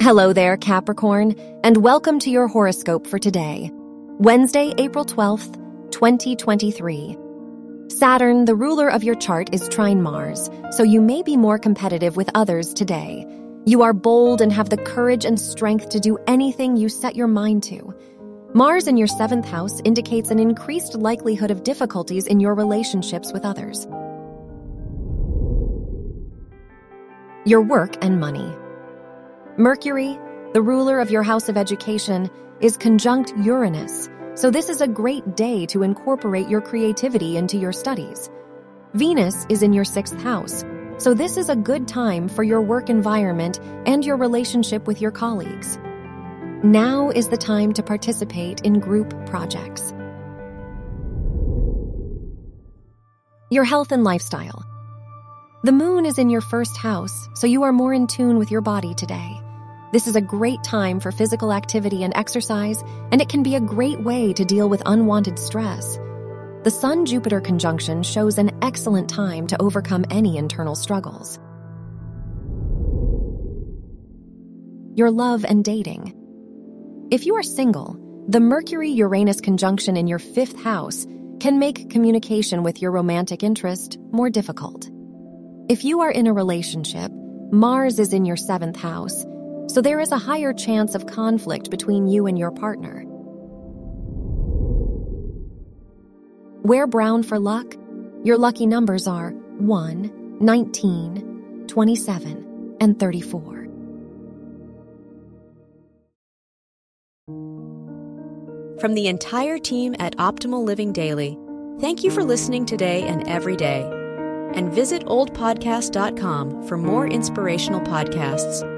Hello there, Capricorn, and welcome to your horoscope for today, Wednesday, April 12th, 2023. Saturn, the ruler of your chart, is trine Mars, so you may be more competitive with others today. You are bold and have the courage and strength to do anything you set your mind to. Mars in your seventh house indicates an increased likelihood of difficulties in your relationships with others. Your work and money. Mercury, the ruler of your house of education, is conjunct Uranus, so this is a great day to incorporate your creativity into your studies. Venus is in your sixth house, so this is a good time for your work environment and your relationship with your colleagues. Now is the time to participate in group projects. Your health and lifestyle. The moon is in your first house, so you are more in tune with your body today. This is a great time for physical activity and exercise, and it can be a great way to deal with unwanted stress. The Sun Jupiter conjunction shows an excellent time to overcome any internal struggles. Your love and dating. If you are single, the Mercury Uranus conjunction in your fifth house can make communication with your romantic interest more difficult. If you are in a relationship, Mars is in your seventh house so there is a higher chance of conflict between you and your partner. Wear brown for luck. Your lucky numbers are 1, 19, 27, and 34. From the entire team at Optimal Living Daily, thank you for listening today and every day. And visit oldpodcast.com for more inspirational podcasts.